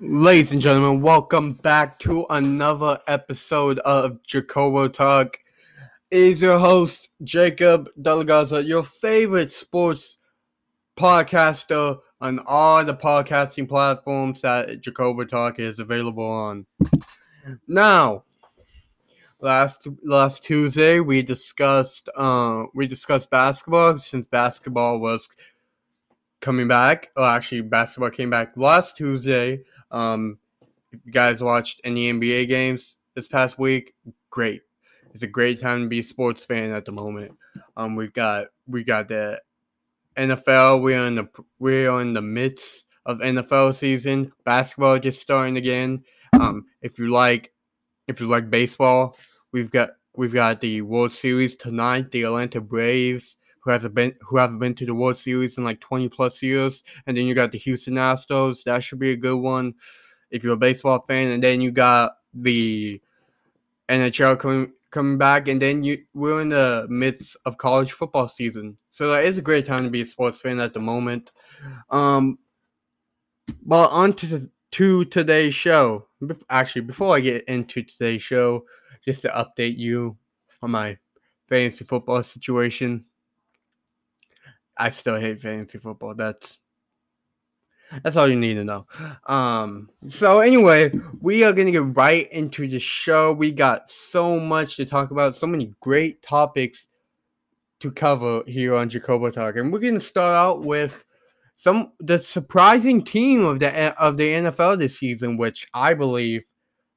Ladies and gentlemen, welcome back to another episode of Jacobo Talk. Is your host, Jacob Delagarza, your favorite sports podcaster on all the podcasting platforms that Jacobo Talk is available on. Now, last last Tuesday we discussed uh, we discussed basketball since basketball was coming back. Well, actually, basketball came back last Tuesday. Um, if you guys watched any NBA games this past week, great. It's a great time to be a sports fan at the moment. Um, we've got we got the NFL. We're in the we're in the midst of NFL season. Basketball just starting again. Um, if you like if you like baseball, we've got we've got the World Series tonight. The Atlanta Braves who hasn't been who haven't been to the World Series in like 20 plus years. And then you got the Houston Astros. That should be a good one if you're a baseball fan. And then you got the NHL coming coming back, and then you we're in the midst of college football season. So it's a great time to be a sports fan at the moment. Um, but on to to today's show. Actually, before I get into today's show, just to update you on my fantasy football situation. I still hate fantasy football. That's that's all you need to know. Um, so anyway, we are gonna get right into the show. We got so much to talk about, so many great topics to cover here on Jacobo Talk, and we're gonna start out with some the surprising team of the of the NFL this season, which I believe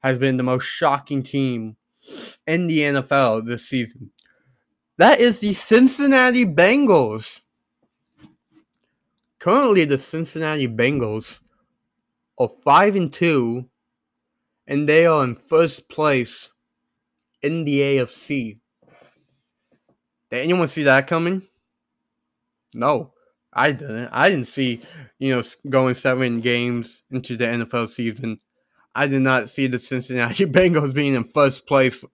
has been the most shocking team in the NFL this season. That is the Cincinnati Bengals. Currently, the Cincinnati Bengals are five and two, and they are in first place in the AFC. Did anyone see that coming? No, I didn't. I didn't see, you know, going seven games into the NFL season. I did not see the Cincinnati Bengals being in first place,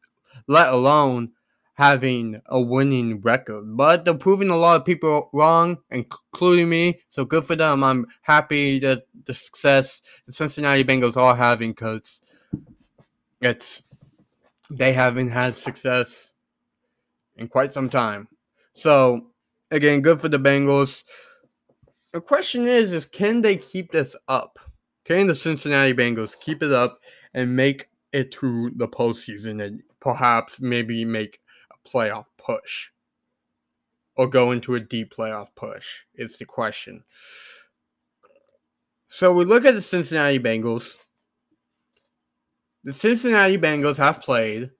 let alone having a winning record. But they're proving a lot of people wrong, including me. So good for them. I'm happy that the success the Cincinnati Bengals are having because it's they haven't had success in quite some time. So again, good for the Bengals. The question is, is can they keep this up? Can the Cincinnati Bengals keep it up and make it through the postseason and perhaps maybe make playoff push or go into a deep playoff push is the question. So we look at the Cincinnati Bengals. The Cincinnati Bengals have played.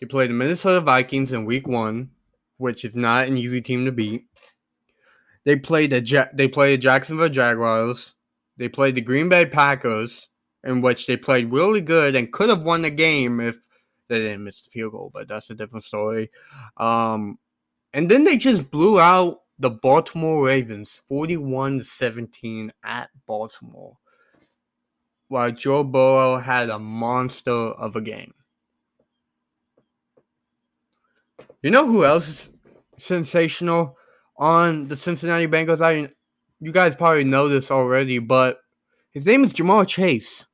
They played the Minnesota Vikings in week one, which is not an easy team to beat. They played the ja- they played the Jacksonville Jaguars. They played the Green Bay Packers, in which they played really good and could have won the game if they didn't miss the field goal, but that's a different story. Um, and then they just blew out the Baltimore Ravens 41 17 at Baltimore. While Joe Burrow had a monster of a game. You know who else is sensational on the Cincinnati Bengals? I you guys probably know this already, but his name is Ja'Marr Chase.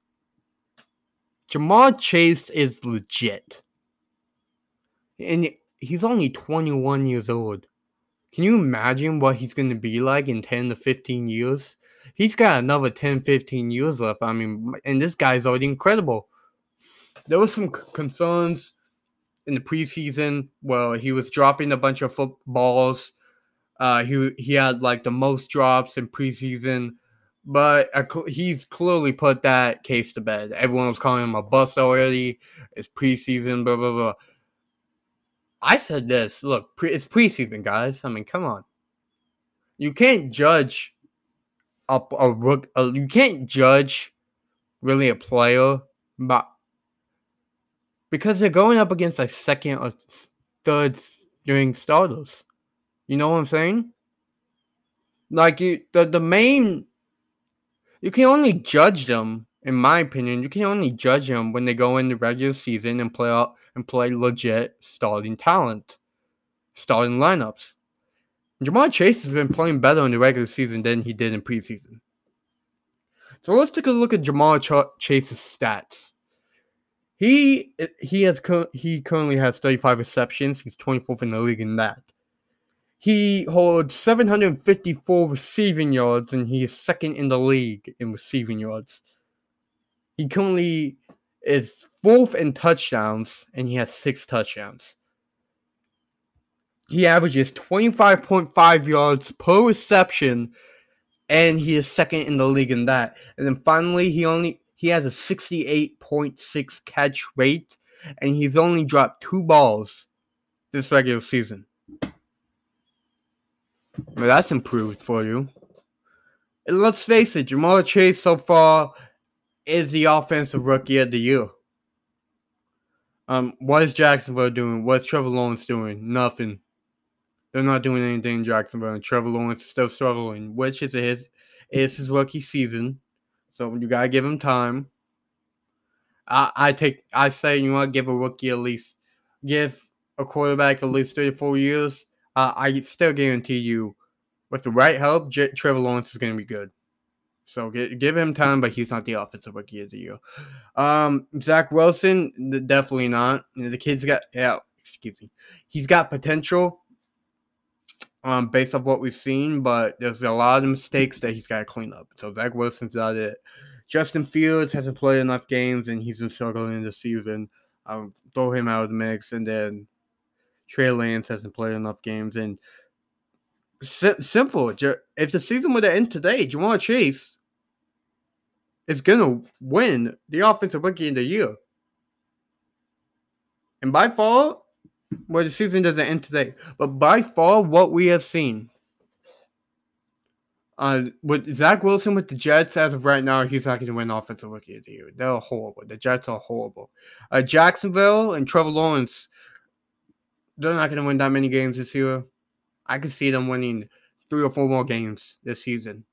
Ja'Marr Chase is legit. And he's only 21 years old. Can you imagine what he's going to be like in 10 to 15 years? He's got another 10, 15 years left. I mean, and this guy's already incredible. There was some concerns in the preseason. Well, he was dropping a bunch of footballs. Uh, he he had like the most drops in preseason but he's clearly put that case to bed. Everyone was calling him a bust already. It's preseason, blah blah blah. I said this. Look, pre- it's preseason, guys. I mean, come on. You can't judge a, a rook. A, you can't judge really a player, but because they're going up against like second or third string starters. You know what I'm saying? Like you, the the main you can only judge them, in my opinion. You can only judge them when they go in the regular season and play out and play legit starting talent, starting lineups. Ja'Marr Chase has been playing better in the regular season than he did in preseason. So let's take a look at Ja'Marr Ch- Chase's stats. He he has he currently has 35 receptions. He's 24th in the league in that. He holds 754 receiving yards, and he is second in the league in receiving yards. He currently is fourth in touchdowns, and he has six touchdowns. He averages 25.5 yards per reception, and he is second in the league in that. And then finally, he only he has a 68.6 catch rate, and he's only dropped two balls this regular season. But that's improved for you. And let's face it, Ja'Marr Chase so far is the offensive rookie of the year. Um, what is Jacksonville doing? What's Trevor Lawrence doing? Nothing. They're not doing anything in Jacksonville, and Trevor Lawrence is still struggling, which is his is his rookie season. So you gotta give him time. I, I take I say you want to give a rookie at least give a quarterback at least three to four years. Uh, I still guarantee you, with the right help, J- Trevor Lawrence is gonna be good. So give, him time, but he's not the offensive rookie of the year. Um, Zach Wilson, definitely not. The kid's got yeah, excuse me, he's got potential. Um, based off what we've seen, but there's a lot of mistakes that he's got to clean up. So Zach Wilson's not it. Justin Fields hasn't played enough games and he's been struggling this season. Throw him out of the mix, and then Trey Lance hasn't played enough games. And simple, if the season were to end today, Ja'Marr Chase is gonna win the offensive rookie of the year. And by far, well, the season doesn't end today, but by far, what we have seen, uh, with Zach Wilson with the Jets as of right now, he's not going to win offensive rookie of the year. They're horrible. The Jets are horrible. Uh, Jacksonville and Trevor Lawrence, they're not going to win that many games this year. I can see them winning three or four more games this season.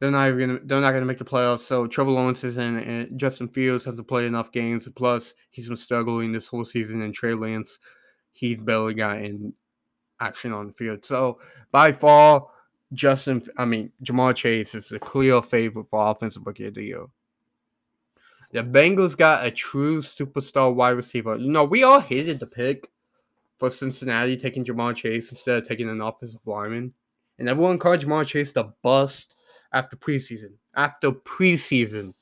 They're not even gonna. They're not gonna make the playoffs. So Trevor Lawrence is in, and Justin Fields hasn't played enough games. Plus, he's been struggling this whole season. And Trey Lance, he's barely gotten action on the field. So by far, Justin. I mean, Ja'Marr Chase is a clear favorite for offensive rookie of the year. The Bengals got a true superstar wide receiver. You know, we all hated the pick for Cincinnati taking Ja'Marr Chase instead of taking an offensive lineman, and everyone called Ja'Marr Chase the bust after preseason. After preseason.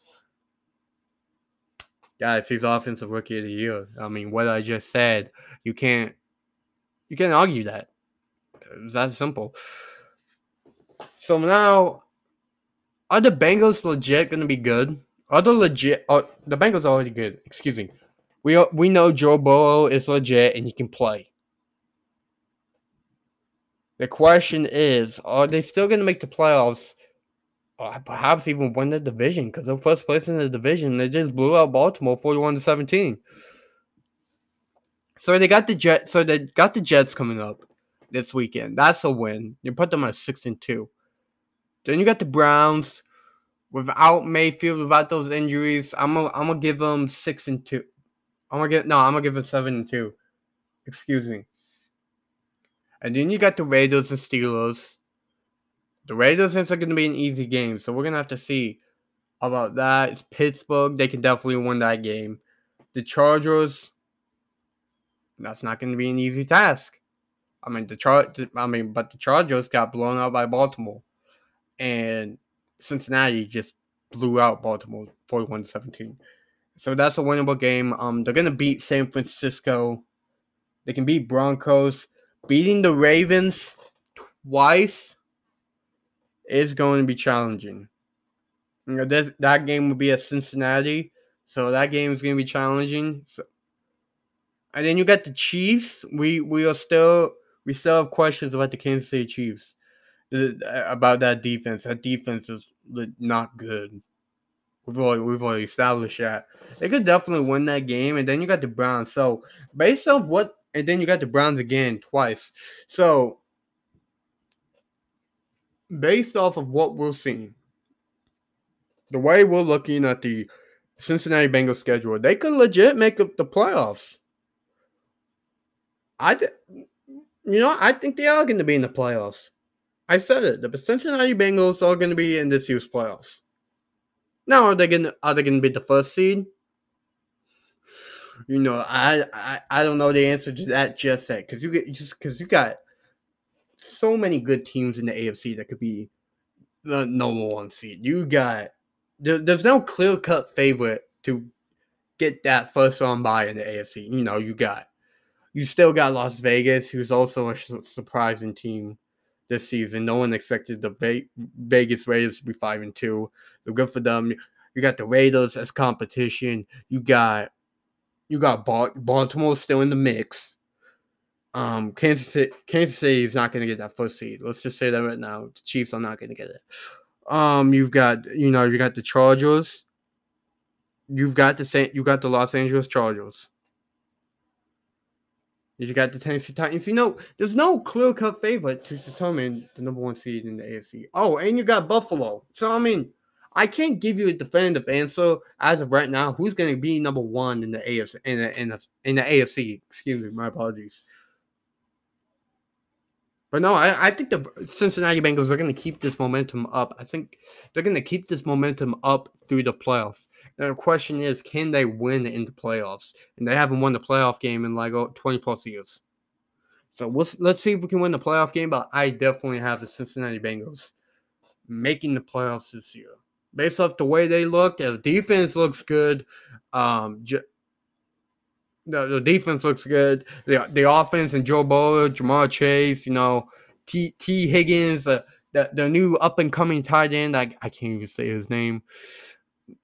Guys, he's offensive rookie of the year. I mean, what I just said, you can't you can't argue that. It's that simple. So now, are the Bengals legit gonna be good? The legit? Oh, the Bengals are already good. Excuse me. We we know Joe Burrow is legit and he can play. The question is, are they still gonna make the playoffs uh, perhaps even win the division because they're first place in the division. They just blew out Baltimore 41 to 17. So they got the Jet so they got the Jets coming up this weekend. That's a win. You put them at six and two. Then you got the Browns without Mayfield, without those injuries. I'm gonna I'm gonna give them six and two. I'm gonna get no, I'm gonna give them seven and two. Excuse me. And then you got the Raiders and Steelers. The Raiders is to be an easy game, so we're to have to see about that. It's Pittsburgh. They can definitely win that game. The Chargers, that's not going to be an easy task. I mean, the char- I mean, but the Chargers got blown out by Baltimore, and Cincinnati just blew out Baltimore 41 17. So that's a winnable game. Um, they're gonna beat San Francisco. They can beat Broncos. Beating the Ravens twice is going to be challenging. You know, this, that game will be at Cincinnati, so that game is going to be challenging. So, and then you got the Chiefs. We we are still we still have questions about the Kansas City Chiefs Uh, about that defense. That defense is not good. We've already, we've already established that they could definitely win that game. And then you got the Browns. So based off what, and then you got the Browns again twice. So based off of what we're seeing, the way we're looking at the Cincinnati Bengals schedule, they could legit make up the playoffs. I, you know, I think they are going to be in the playoffs. I said it. The Cincinnati Bengals are going to be in this year's playoffs. Now, are they going to are they going to be the first seed? You know, I, I I don't know the answer to that just yet because you get just because you got so many good teams in the AFC that could be the number one seed. You got there, there's no clear cut favorite to get that first round bye in the AFC. You know, you got you still got Las Vegas, who's also a surprising team this season. No one expected the Vegas Raiders to be five and two. So good for them. You got the Raiders as competition. You got you got Baltimore still in the mix. Um, Kansas City, Kansas City is not going to get that first seed. Let's just say that right now. The Chiefs are not going to get it. Um, you've got you know you got the Chargers. You've got the Saint, you got the Los Angeles Chargers. You got the Tennessee Titans. You know, there's no clear cut favorite to determine the number one seed in the AFC. Oh, and you got Buffalo. So I mean, I can't give you a definitive answer as of right now. Who's going to be number one in the AFC in the, in the in the AFC? Excuse me, my apologies. But no, I, I think the Cincinnati Bengals are going to keep this momentum up. I think they're going to keep this momentum up through the playoffs. Now, the question is, can they win in the playoffs? And they haven't won the playoff game in like 20 plus years. So we'll, let's see if we can win the playoff game. But I definitely have the Cincinnati Bengals making the playoffs this year. Based off the way they look, the defense looks good. Um, the, the defense looks good. The the offense and Joe Burrow, Ja'Marr Chase, you know, Tee Tee Higgins, uh, the the new up and coming tight end. I I can't even say his name.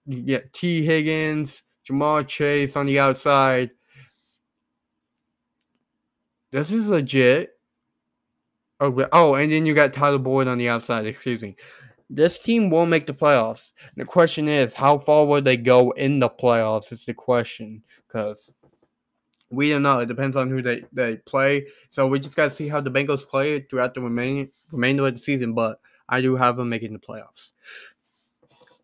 Yeah, Tee Higgins, Ja'Marr Chase on the outside. This is legit. Oh, oh, and then you got Tyler Boyd on the outside. Excuse me. This team will make the playoffs. The question is, how far will they go in the playoffs? Is the question because we don't know. It depends on who they, they play. So we just got to see how the Bengals play throughout the remaining remainder of the season. But I do have them making the playoffs.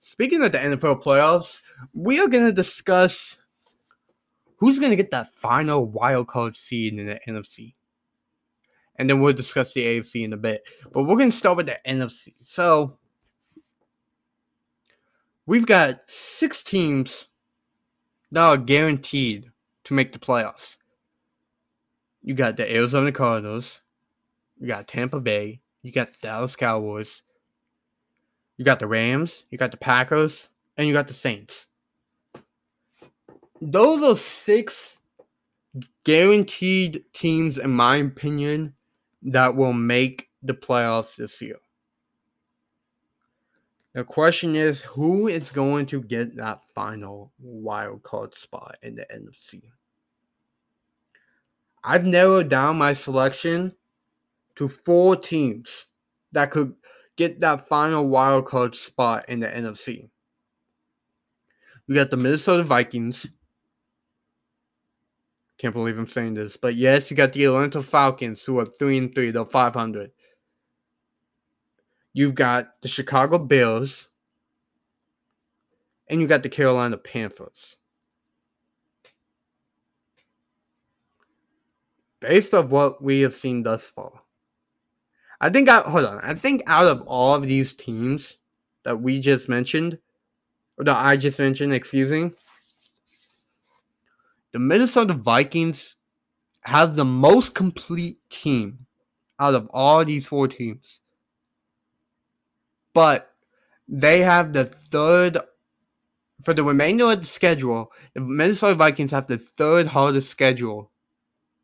Speaking of the NFL playoffs, we are going to discuss who's going to get that final wild card seed in the NFC. And then we'll discuss the AFC in a bit. But we're going to start with the NFC. So we've got six teams that are guaranteed to make the playoffs. You got the Arizona Cardinals, you got Tampa Bay, you got the Dallas Cowboys, you got the Rams, you got the Packers, and you got the Saints. Those are six guaranteed teams, in my opinion, that will make the playoffs this year. The question is who is going to get that final wild card spot in the NFC? I've narrowed down my selection to four teams that could get that final wild card spot in the NFC. We got the Minnesota Vikings. Can't believe I'm saying this, but yes, you got the Atlanta Falcons who are three and three, they're 500. You've got the Chicago Bears, and you got the Carolina Panthers. Based off what we have seen thus far, I think I hold on. I think out of all of these teams that we just mentioned, or that I just mentioned, excuse me, the Minnesota Vikings have the most complete team out of all these four teams but they have the third for the remainder of the schedule. The Minnesota Vikings have the third hardest schedule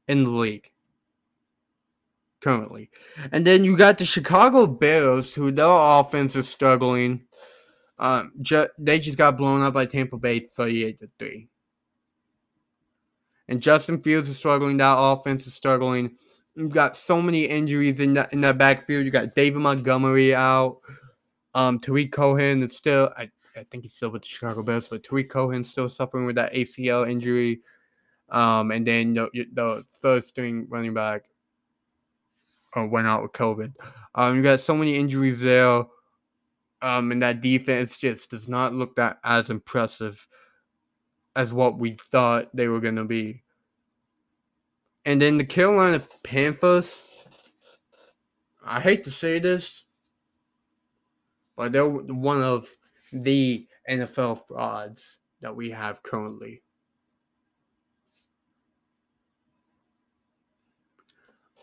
in the league currently, and then you got the Chicago Bears, who their offense is struggling. Um, ju- they just got blown up by Tampa Bay, thirty-eight to three. And Justin Fields is struggling. That offense is struggling. You've got so many injuries in that in that backfield. You got David Montgomery out. Um, Tarik Cohen is still, I, I think he's still with the Chicago Bears, but Tarik Cohen still suffering with that ACL injury. Um, and then the, the third string running back uh, went out with COVID. Um, you got so many injuries there. Um, and that defense just does not look that as impressive as what we thought they were going to be. And then the Carolina Panthers I hate to say this, but they're one of the NFL frauds that we have currently.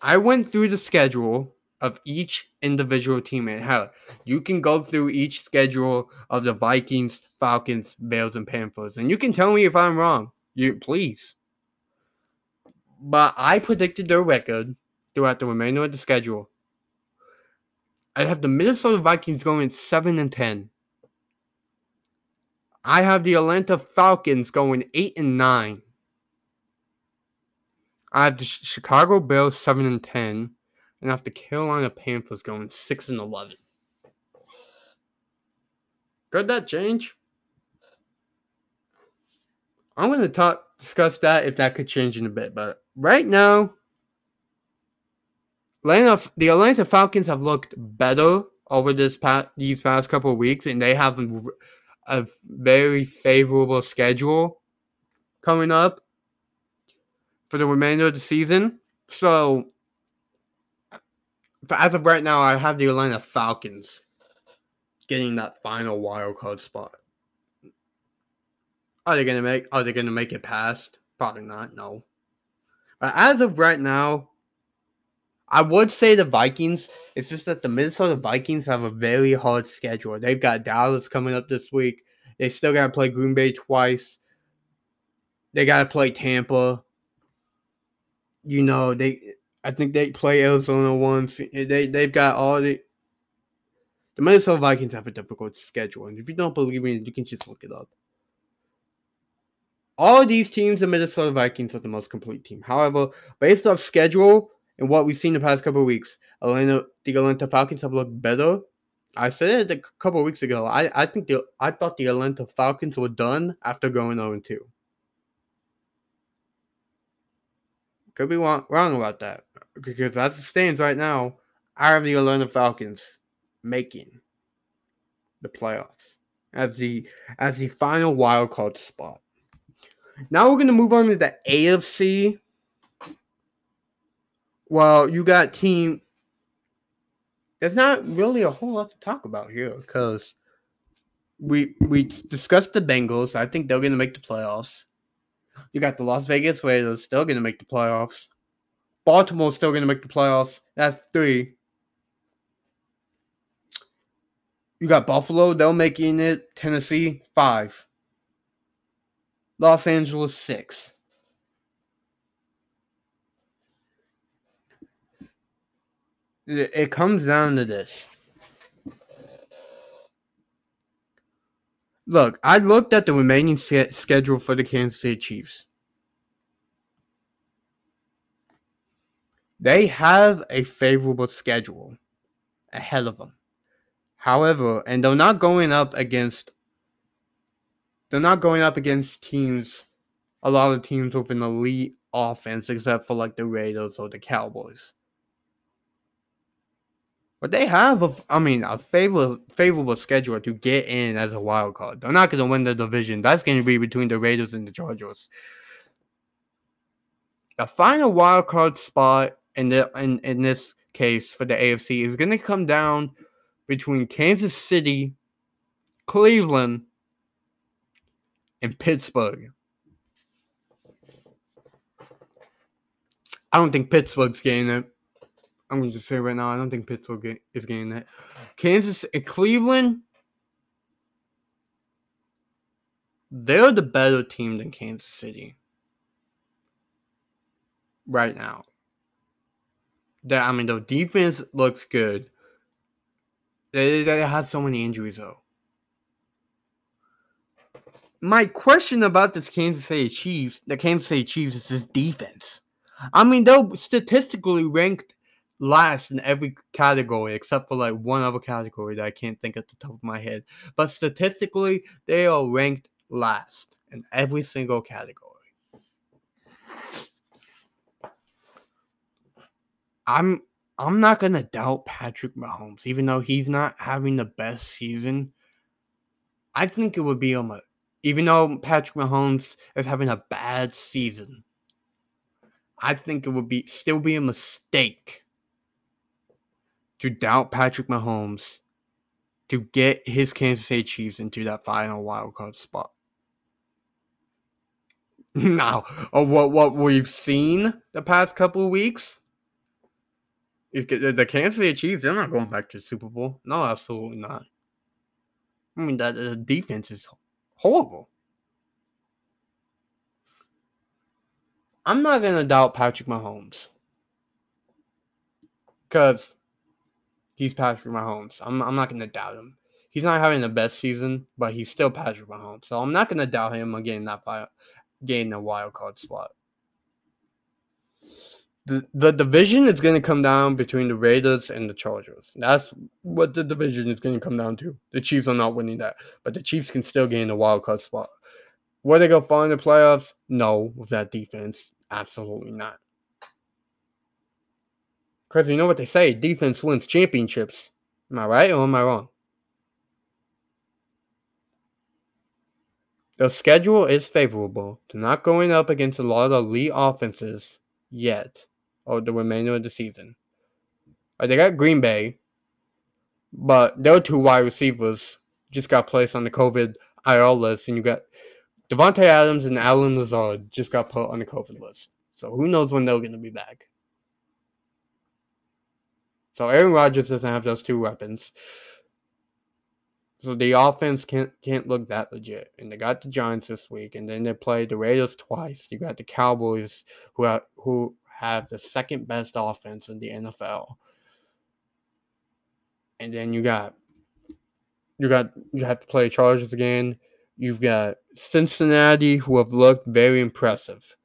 I went through the schedule of each individual team and hell, you can go through each schedule of the Vikings, Falcons, Bears, and Panthers, and you can tell me if I'm wrong. You please. But I predicted their record throughout the remainder of the schedule. I have the Minnesota Vikings going seven and ten. I have the Atlanta Falcons going eight and nine. I have the Chicago Bears seven and ten, and I have the Carolina Panthers going six and eleven. Could that change? I'm going to talk discuss that if that could change in a bit, but right now, Atlanta, the Atlanta Falcons have looked better over this past these past couple of weeks, and they have a, a very favorable schedule coming up for the remainder of the season. So, as of right now, I have the Atlanta Falcons getting that final wild card spot. Are they gonna make? Are they gonna make it past? Probably not. No. But as of right now, I would say the Vikings. It's just that the Minnesota Vikings have a very hard schedule. They've got Dallas coming up this week. They still got to play Green Bay twice. They got to play Tampa you know they I think they play Arizona once. Eh, they they've got all the the Minnesota Vikings have a difficult schedule, and if you don't believe me, you can just look it up. All these teams, the Minnesota Vikings are the most complete team. However, based off schedule and what we've seen the past couple weeks, Atlanta, the Atlanta Falcons have looked better. I said it a couple weeks ago. I, I think the I thought the Atlanta Falcons were done after going 0 2. Could be wrong, wrong about that. Because as it stands right now, I have the Atlanta Falcons making the playoffs as the as the final wild card spot. Now we're gonna move on to the AFC. Well, you got team. There's not really a whole lot to talk about here because we we discussed the Bengals. I think they're gonna make the playoffs. You got the Las Vegas Raiders still going to make the playoffs. Baltimore's still going to make the playoffs. That's three. You got Buffalo, they're making it. Tennessee, five. Los Angeles, six. It comes down to this. Look, I looked at the remaining schedule for the Kansas City Chiefs. They have a favorable schedule ahead of them. However, and they're not going up against they're not going up against teams a lot of teams with an elite offense except for like the Raiders or the Cowboys. But they have a, I mean, a favorable favorable schedule to get in as a wild card. They're not going to win the division. That's going to be between the Raiders and the Chargers. The final wild card spot in the in, in this case for the AFC is going to come down between Kansas City, Cleveland, and Pittsburgh. I don't think Pittsburgh's getting it. I'm going to just say right now, I don't think Pittsburgh is getting that. Kansas and Cleveland, they're the better team than Kansas City right now. That I mean, the defense looks good. They, they had so many injuries though. My question about this Kansas City Chiefs, the Kansas City Chiefs, is this defense. I mean, they're statistically ranked last in every category except for like one other category that I can't think at the top of my head. But statistically, they are ranked last in every single category. I'm I'm not gonna doubt Patrick Mahomes, even though he's not having the best season. I think it would be a even though Patrick Mahomes is having a bad season. I think it would be still be a mistake to doubt Patrick Mahomes to get his Kansas City Chiefs into that final wild card spot. now, of what what we've seen the past couple of weeks, if the Kansas City Chiefs, they're not going back to the Super Bowl. No, absolutely not. I mean, that the defense is horrible. I'm not gonna doubt Patrick Mahomes because he's Patrick Mahomes. I'm I'm not gonna doubt him. He's not having the best season, but he's still Patrick Mahomes. So I'm not gonna doubt him again that fight getting a wild card spot. The, the division is going to come down between the Raiders and the Chargers. That's what the division is going to come down to. The Chiefs are not winning that, but the Chiefs can still gain a wild card spot. Were they go to fall in the playoffs? No, with that defense. Absolutely not. Because you know what they say defense wins championships. Am I right or am I wrong? The schedule is favorable to not going up against a lot of elite offenses yet, or the remainder of the season. Uh, they got Green Bay, but their two wide receivers just got placed on the COVID IR list, and you got Davante Adams and Allen Lazard just got put on the COVID list. So who knows when they're going to be back? So Aaron Rodgers doesn't have those two weapons. So the offense can't can't look that legit. And they got the Giants this week, and then they play the Raiders twice. You got the Cowboys who have, who have the second best offense in the NFL. And then you got you got you have to play Chargers again. You've got Cincinnati who have looked very impressive.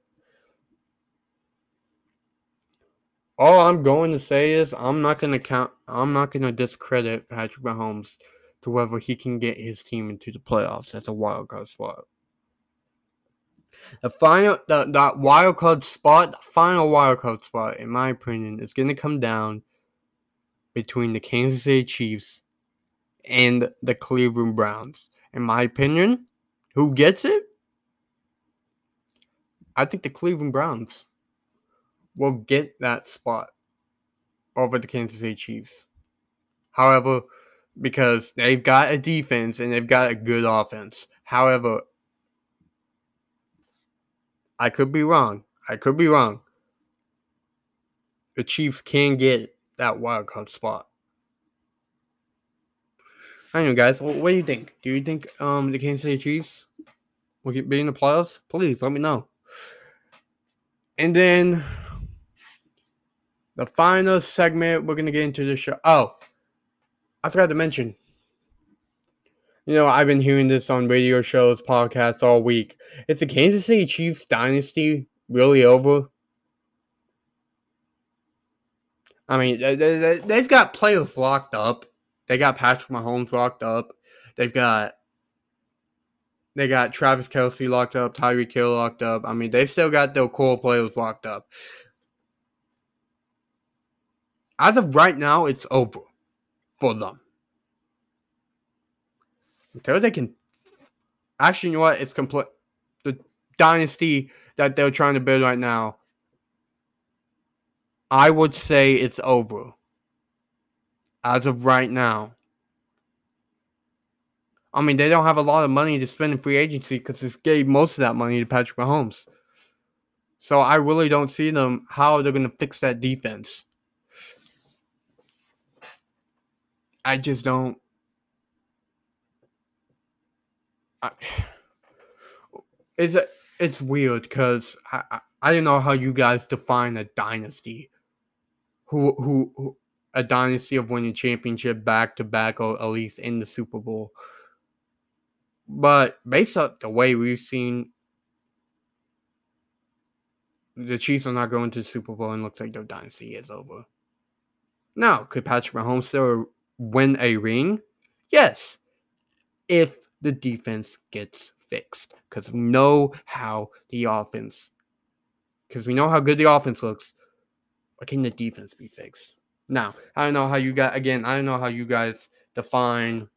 All I'm going to say is I'm not going to count I'm not going to discredit Patrick Mahomes to whether he can get his team into the playoffs as a wild card spot. The final the, that wild card spot, the final wild card spot, in my opinion, is gonna come down between the Kansas City Chiefs and the Cleveland Browns. In my opinion, who gets it? I think the Cleveland Browns will get that spot over the Kansas City Chiefs. However, because they've got a defense and they've got a good offense. However, I could be wrong. I could be wrong. The Chiefs can get that wild card spot. I know, guys. What, what do you think? Do you think um the Kansas City Chiefs will get be in the playoffs? Please let me know. And then the final segment, we're gonna get into the show. Oh, I forgot to mention. You know, I've been hearing this on radio shows, podcasts all week. Is the Kansas City Chiefs dynasty really over? I mean, they've got players locked up. They got Patrick Mahomes locked up. They've got they got Travis Kelce locked up, Tyreek Hill locked up. I mean, they still got their core players locked up. As of right now, it's over for them. Until they can actually, you know what? It's complete. The dynasty that they're trying to build right now, I would say it's over. As of right now. I mean, they don't have a lot of money to spend in free agency because this gave most of that money to Patrick Mahomes. So I really don't see them how they're going to fix that defense. I just don't. I, it's it's weird because I, I I don't know how you guys define a dynasty. Who who, who a dynasty of winning championship back to back or at least in the Super Bowl. But based on the way we've seen the Chiefs are not going to the Super Bowl and looks like their dynasty is over. Now, could Patrick Mahomes still win a ring? Yes, if the defense gets fixed. Because we know how the offense, because we know how good the offense looks. Why can the defense be fixed? Now, I don't know how you guys, again, I don't know how you guys define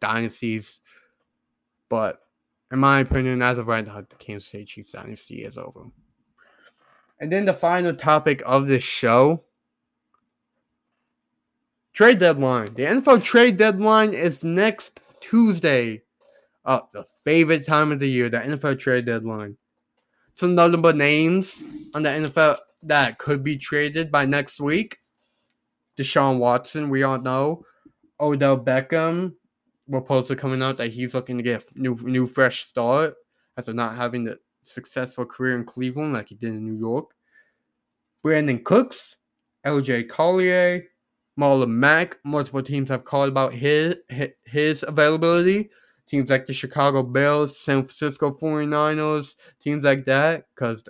dynasties, but in my opinion, as of right now, the Kansas City Chiefs dynasty is over. And then the final topic of this show Trade deadline. The NFL trade deadline is next Tuesday. Uh, the favorite time of the year, the NFL trade deadline. Some notable names on the NFL that could be traded by next week. Deshaun Watson, we all know. Odell Beckham, reports are coming out that he's looking to get a new, new fresh start after not having the successful career in Cleveland like he did in New York. Brandin Cooks, LJ Collier, Marlon Mack. Multiple teams have called about his, his availability. Teams like the Chicago Bears, San Francisco 49ers, teams like that, because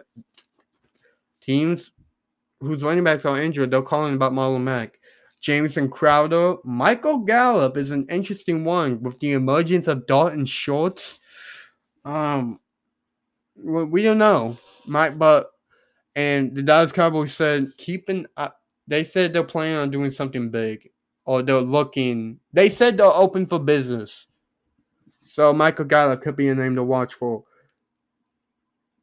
teams whose running backs are injured, they're calling about Marlon Mack. Jamison Crowder, Michael Gallup is an interesting one with the emergence of Dalton Schultz. Um, we don't know, Mike, but and the Dallas Cowboys said keeping. Uh, they said they're planning on doing something big, or they're looking. They said they're open for business. So Michael Gallup could be a name to watch for.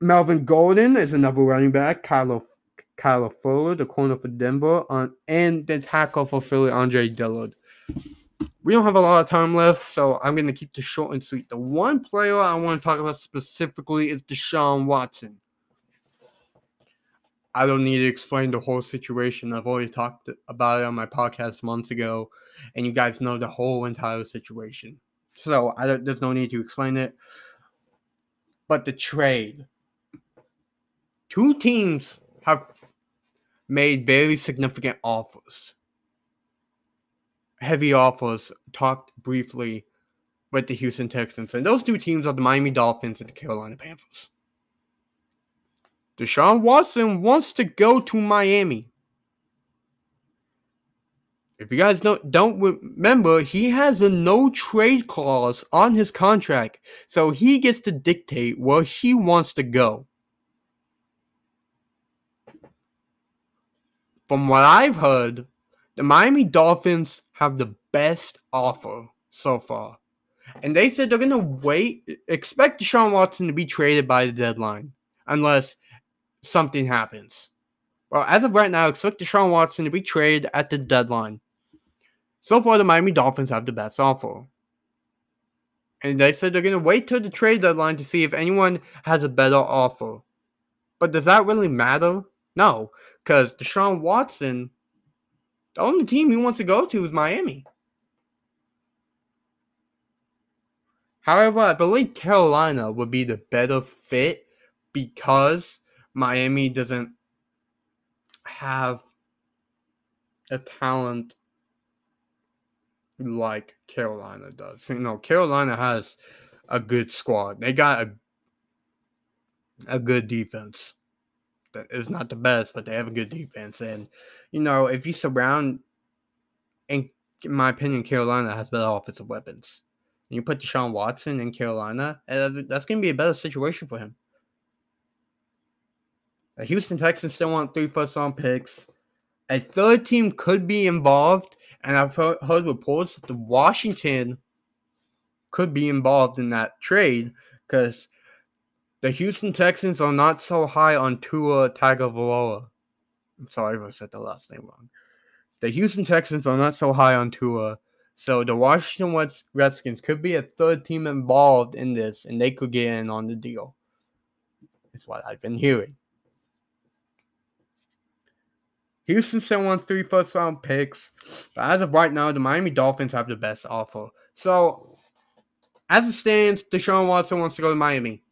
Melvin Gordon is another running back. Kyler Kyler Fuller, the corner for Denver, on and the tackle for Philly, Andre Dillard. We don't have a lot of time left, so I'm going to keep this short and sweet. The one player I want to talk about specifically is Deshaun Watson. I don't need to explain the whole situation. I've already talked about it on my podcast months ago, and you guys know the whole entire situation. So I don't, there's no need to explain it. But the trade. Two teams have made very significant offers. Heavy offers, talked briefly with the Houston Texans. And those two teams are the Miami Dolphins and the Carolina Panthers. Deshaun Watson wants to go to Miami. If you guys don't don't remember, he has a no trade clause on his contract, so he gets to dictate where he wants to go. From what I've heard, the Miami Dolphins have the best offer so far. And they said they're going to wait, expect Deshaun Watson to be traded by the deadline unless something happens. Well, as of right now, expect Deshaun Watson to be traded at the deadline. So far, the Miami Dolphins have the best offer. And they said they're going to wait till the trade deadline to see if anyone has a better offer. But does that really matter? No, because Deshaun Watson, the only team he wants to go to is Miami. However, I believe Carolina would be the better fit because Miami doesn't have a talent like Carolina does. You know, Carolina has a good squad. They got a a good defense. That is not the best, but they have a good defense. And you know, if you surround, in, my opinion, Carolina has better offensive weapons. You put Deshaun Watson in Carolina, and that's going to be a better situation for him. The Houston Texans still want three first round picks. A third team could be involved, and I've heard, heard reports that the Washington could be involved in that trade because the Houston Texans are not so high on Tua Tagovailoa. I'm sorry if I said the last name wrong. The Houston Texans are not so high on Tua, so the Washington Redskins could be a third team involved in this, and they could get in on the deal. That's what I've been hearing. Houston still wants three first round picks. But as of right now, the Miami Dolphins have the best offer. So, as it stands, Deshaun Watson wants to go to Miami.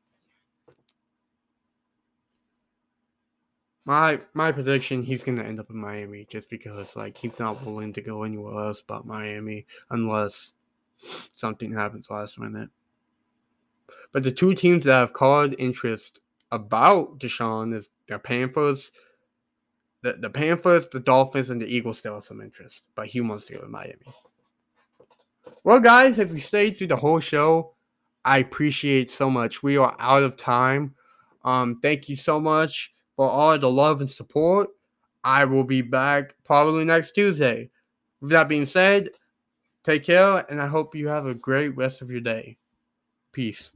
My my prediction, he's gonna end up in Miami just because like he's not willing to go anywhere else but Miami unless something happens last minute. But the two teams that have called interest about Deshaun is the Panthers the, the Panthers, the Dolphins, and the Eagles still have some interest, but he wants to go to Miami. Well, guys, if you stayed through the whole show, I appreciate so much. We are out of time. Um, thank you so much for all the love and support. I will be back probably next Tuesday. With that being said, take care, and I hope you have a great rest of your day. Peace.